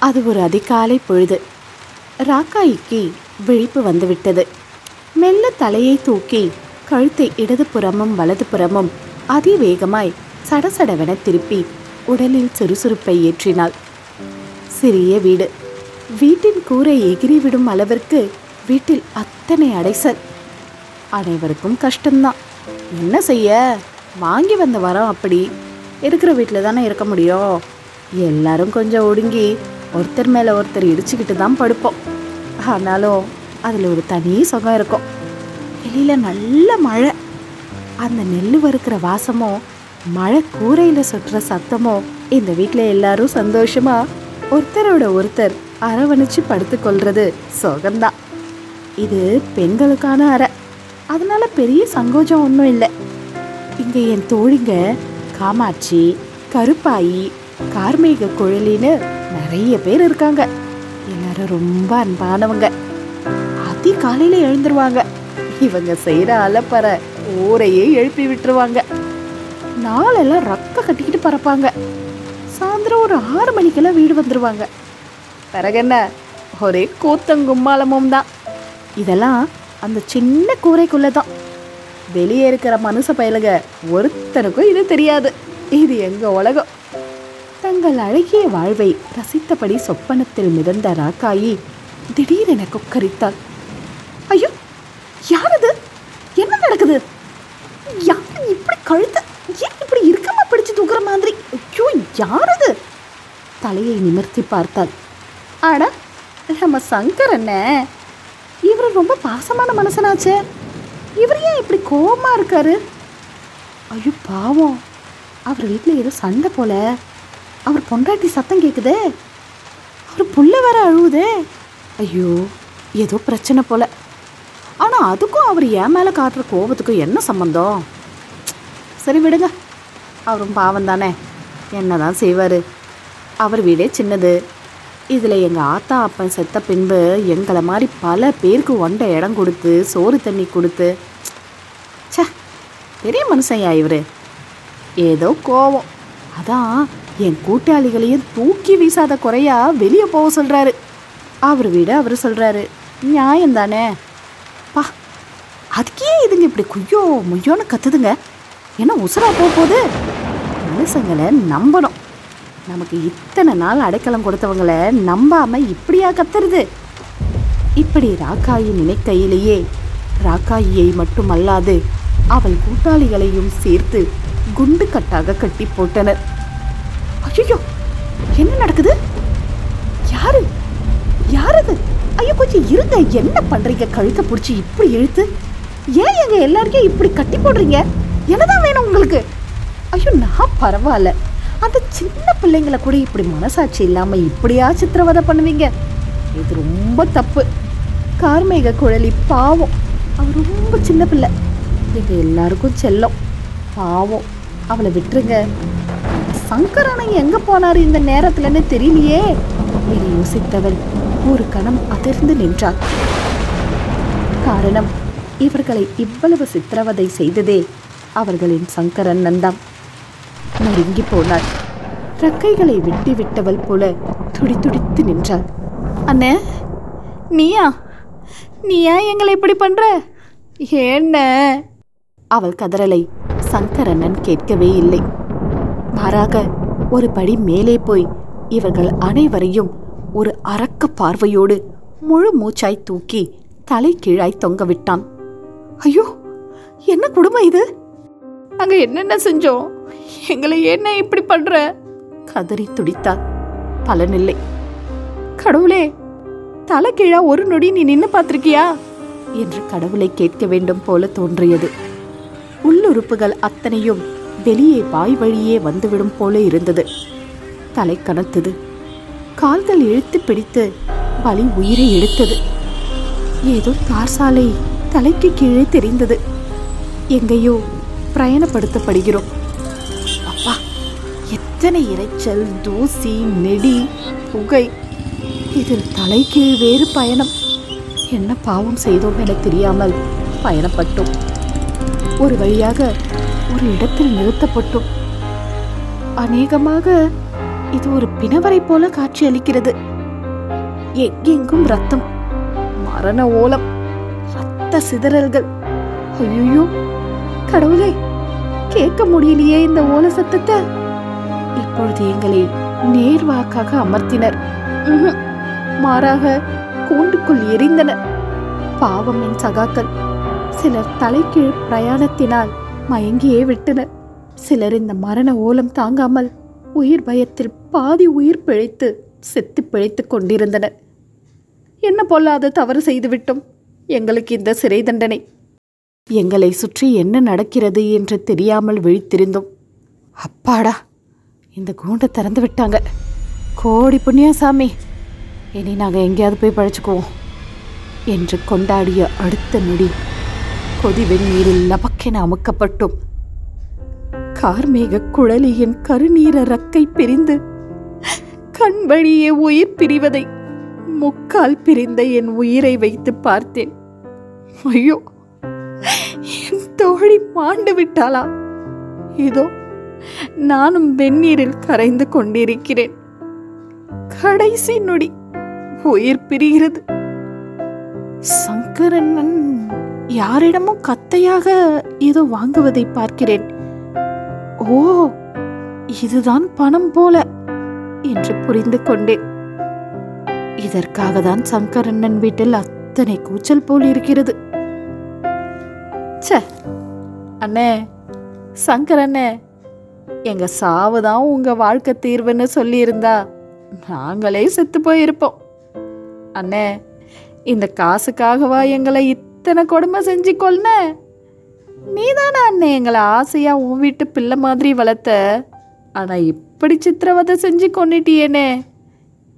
அது ஒரு அதிகாலை பொழுது. ராக்காய்க்கு விழிப்பு வந்துவிட்டது. மெல்ல தலையை தூக்கி கழுத்தை இடதுபுறமும் வலதுபுறமும் அதிவேகமாய் சடசடவென திருப்பி உடலில் சுறுசுறுப்பை ஏற்றினாள். சிறிய வீடு. வீட்டின் கூரை எகிரிவிடும் அளவிற்கு வீட்டில் அத்தனை அடைசல். அனைவருக்கும் கஷ்டம்தான். என்ன செய்ய? வாங்கி வந்த வரோம் அப்படி. இருக்கிற வீட்டில் தானே இருக்க முடியும்? எல்லாரும் கொஞ்சம் ஒடுங்கி ஒருத்தர் மேலே ஒருத்தர் இடிச்சுக்கிட்டு தான் படுப்போம். ஆனாலும் அதில் ஒரு தனி சுகம் இருக்கும். வெளியில் நல்ல மழை. அந்த நெல் வறுக்கிற வாசமும் மழை கூரையில் சுற்றுற சத்தமும் இந்த வீட்டில் எல்லாரும் சந்தோஷமாக ஒருத்தரோட ஒருத்தர் அரவணைச்சு படுத்துக்கொள்வது சுகம்தான். இது பெண்களுக்கான அறை. அதனால பெரிய சங்கோஜம் ஒன்றும் இல்லை. இங்கே என் தோழிங்க காமாட்சி கருப்பாயி கார்மேக குழலின்னு நிறைய பேர் இருக்காங்க. எல்லாரும் ரொம்ப அன்பானவங்க. அதிகாலையில் எழுந்துருவாங்க. இவங்க செய்கிற அலப்பற ஊரையே எழுப்பி விட்டுருவாங்க. நாளெல்லாம் ரக்க கட்டிக்கிட்டு பறப்பாங்க. சாயந்தரம் ஒரு ஆறு மணிக்கெல்லாம் வீடு வந்துடுவாங்க பிறகென்ன ஒரே கூத்தங்கும்மாலமும் தான். இதெல்லாம் அந்த சின்ன கூரைக்குள்ளே தான் வெளியே இருக்கிற மனுஷ பயலுக ஒருத்தனுக்கும் இது தெரியாது. இது எங்கள் உலகம்? தங்கள் அழகிய வாழ்வை ரசித்தபடி சொப்பனத்தில் மிதந்த ராக்காயி திடீரென கொக்கரித்தாள். ஐயோ யார் அது என்ன நடக்குது? யார் இப்படி கழுத்த? ஏன் இப்படி இருக்கமா பிடிச்சு தூக்குற மாதிரி? ஐயோ யார் அது தலையை நிமிர்த்தி பார்த்தாள். ஆடா நம்ம சங்கர் என்ன இவர் ரொம்ப பாசமான மனசனாச்சே இவர் ஏன் இப்படி கோபமாக இருக்காரு? ஐயோ பாவம். அவர் வீட்டில் ஏதோ சண்டை போல. அவர் பொண்டாட்டி சத்தம் கேட்குது அவர் புள்ள வேற அழுவுதே. ஐயோ ஏதோ பிரச்சனை போல. ஆனால் அதுக்கும் அவர் என் மேலே காட்டுற கோபத்துக்கும் என்ன சம்மந்தம் சரி விடுங்க. அவரும் பாவம் தானே. என்ன தான் செய்வார்? அவர் வீடே சின்னது. இதில் எங்கள் ஆத்தா அப்பன் செத்த பின்பு எங்களை மாதிரி பல பேருக்கு ஒண்ட இடம் கொடுத்து சோறு தண்ணி கொடுத்து. ச்சே பெரிய மனுஷன்யா இவர்? ஏதோ கோவம். அதான் என் கூட்டாளிகளையும் தூக்கி வீசாத குறையா வெளியே போக சொல்கிறாரு அவர் விட அவர் சொல்கிறாரு நியாயம் தானே? பா அதுக்கே இதுங்க இப்படி குய்யோ முய்யோன்னு கத்துதுங்க. ஏன்னா உசுரா போக போகுது? மனுஷங்களை நம்பணும். நமக்கு இத்தனை நாள் அடைக்கலம் கொடுத்தவங்கள நம்பாம இப்படியா கத்துறது? இப்படி ராக்காயி நினைக்கையிலேயே ராக்காயியை மட்டுமல்லாது அவள் கூட்டாளிகளையும் சேர்த்து குண்டு கட்டாக கட்டி போட்டனர். ஐயோ என்ன நடக்குது? யாரு? யார் அது ஐயோ கொஞ்சம் இருங்க. என்ன பண்றீங்க? கழுத்தை பிடிச்சி இப்படி இழுத்து. ஏன் எங்க எல்லாருக்கும் இப்படி கட்டி போடுறீங்க? என்னதான் வேணும் உங்களுக்கு? ஐயோ நான் பரவாயில்ல. அந்த சின்ன பிள்ளைங்களை கூட இப்படி மனசாட்சி இல்லாம இப்படியா சித்திரவதை பண்ணுவீங்க? இது ரொம்ப தப்பு. கார்மேக குழலி பாவம். அவள் ரொம்ப சின்ன பிள்ளை. எங்க எல்லாருக்கும் செல்லம். பாவம். அவளை விட்டுருங்க. சங்கரனை எங்க போனாரு இந்த நேரத்துலன்னு தெரியலையே என்று யோசித்தவள் ஒரு கணம் அதிர்ந்து நின்றாள். காரணம் இவர்களை இவ்வளவு சித்திரவதை செய்ததே அவர்களின் சங்கரன் நந்தாம் நடுங்கி போனாள். ரக்கைகளை வெட்டி விட்டவள் போல துடிதுடித்து நின்றாள். அண்ணே நீயா? நீயா எங்களை இப்படி பண்ற? என்ன அவள் கதறலை. சங்கரண்ணன் கேட்கவே இல்லை. மாறாக ஒரு படி மேலே போய் இவர்கள் அனைவரையும் ஒரு அரக்க பார்வையோடு முழு மூச்சாய் தூக்கி தலை கீழாய் தொங்க விட்டான். ஐயோ என்ன குடும்பம் இது? நாங்க என்னென்ன செஞ்சோம்? எங்களை என்ன இப்படி பண்ற? கதறி துடித்தாள். பலனில்லை. கடவுளே தலை கீழா ஒரு நொடி நீ நின்னு பார்த்திருக்கியா? என்று கடவுளை கேட்க வேண்டும் போல தோன்றியது. உள்ளுறுப்புகள் அத்தனையும் வெளியே வாய் வழியே வந்துவிடும் போல இருந்தது. தலை கனத்தது. கால்கள் இழுத்து பிடித்து வலி உயிரை எடுத்தது. ஏதோ தார்சாலை தலைக்கு கீழே தெரிந்தது. எங்கேயோ பிரயாணப்படுத்தப்படுகிறோம். அப்பா எத்தனை இரைச்சல் தூசி நெடி புகை. இதில் தலைகீழ் வேறு பயணம். என்ன பாவம் செய்தோம் என தெரியாமல் பயணப்பட்டோம். ஒரு வழியாக ஒரு இடத்தில் நிறுத்தப்பட்டோம். அநேகமாக இது ஒரு பிணவரை போல காட்சி அளிக்கிறது. எங்கெங்கும் ரத்தம் மரண ஓலம் ரத்த சிதறல்கள். ஐயோ கடவுளே கேட்க முடியலையே இந்த ஓல சத்தத்தை. இப்பொழுது எங்களை நேர்வாக்காக அமர்த்தினர். மாறாக கூண்டுக்குள் எரிந்தனர். பாவம் என் சகாக்கள். சிலர் தலைக்கீழ் பிரயாணத்தினால் மயங்கியே விட்டனர் சிலர் இந்த மரண ஓலம் தாங்காமல் உயிர் பயத்தில் பாதி உயிர் பிழைத்து செத்து பிழைத்து கொண்டிருந்தனர். என்ன பொல்லாத தவறு செய்துவிட்டோம் எங்களுக்கு இந்த சிறை தண்டனை. எங்களை சுற்றி என்ன நடக்கிறது என்று தெரியாமல் விழித்திருந்தோம். அப்பாடா இந்த கூண்டை திறந்து விட்டாங்க. கோடி புண்ணியா சாமி இனி நாங்கள் எங்கேயாவது போய் பழச்சுக்குவோம் என்று கொண்டாடிய அடுத்த நொடி. கொதி வெந்நீரில் லபக்கென அமுக்கப்பட்டோம். கார்மேக குழலியின் கருநீர ரக்கை பிரிந்து கண் வழியே உயிர் பிரிவதை முக்கால் பிரிந்த என் உயிரை வைத்து பார்த்தேன். ஐயோ என் தோழி மாண்டு விட்டாளா? இதோ நானும் வெந்நீரில் கரைந்து கொண்டிருக்கிறேன். கடைசி நொடி உயிர் பிரிகிறது. சங்கரண்ணன் யாரிடமும் கத்தையாக ஏதோ வாங்குவதை பார்க்கிறேன். ஓ இதுதான் பணம் போல என்று புரிந்து கொண்டேன். இதற்காக தான் சங்கரண்ணன் வீட்டில் அத்தனை கூச்சல் போல் இருக்கிறது. ச்சே அண்ணே சங்கரண்ணே எங்க சாவு தான் உங்க வாழ்க்கை தீர்வுன்னு சொல்லியிருந்தா நாங்களே செத்து போயிருப்போம். அண்ணே இந்த காசுக்காகவா எங்களை இத்தனை கொடுமை செஞ்சு கொள்ன நீதானே அண்ணே எங்களை ஆசையா உன் வீட்டு பிள்ளை மாதிரி வளர்த்த? ஆனா இப்படி சித்திரவதை செஞ்சு கொண்டுட்டியேனே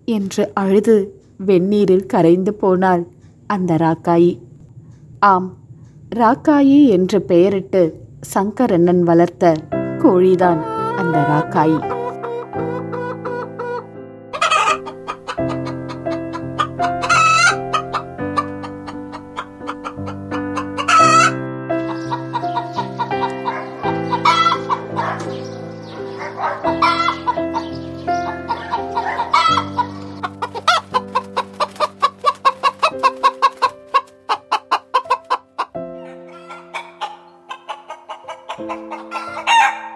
என்று அழுது வெந்நீரில் கரைந்து போனாள் அந்த ராக்காயி. ஆம் ராக்காயி என்று பெயரிட்டு சங்கரண்ணன் வளர்த்த கோழிதான் அந்த Rakkayi. Ha ha ha ha!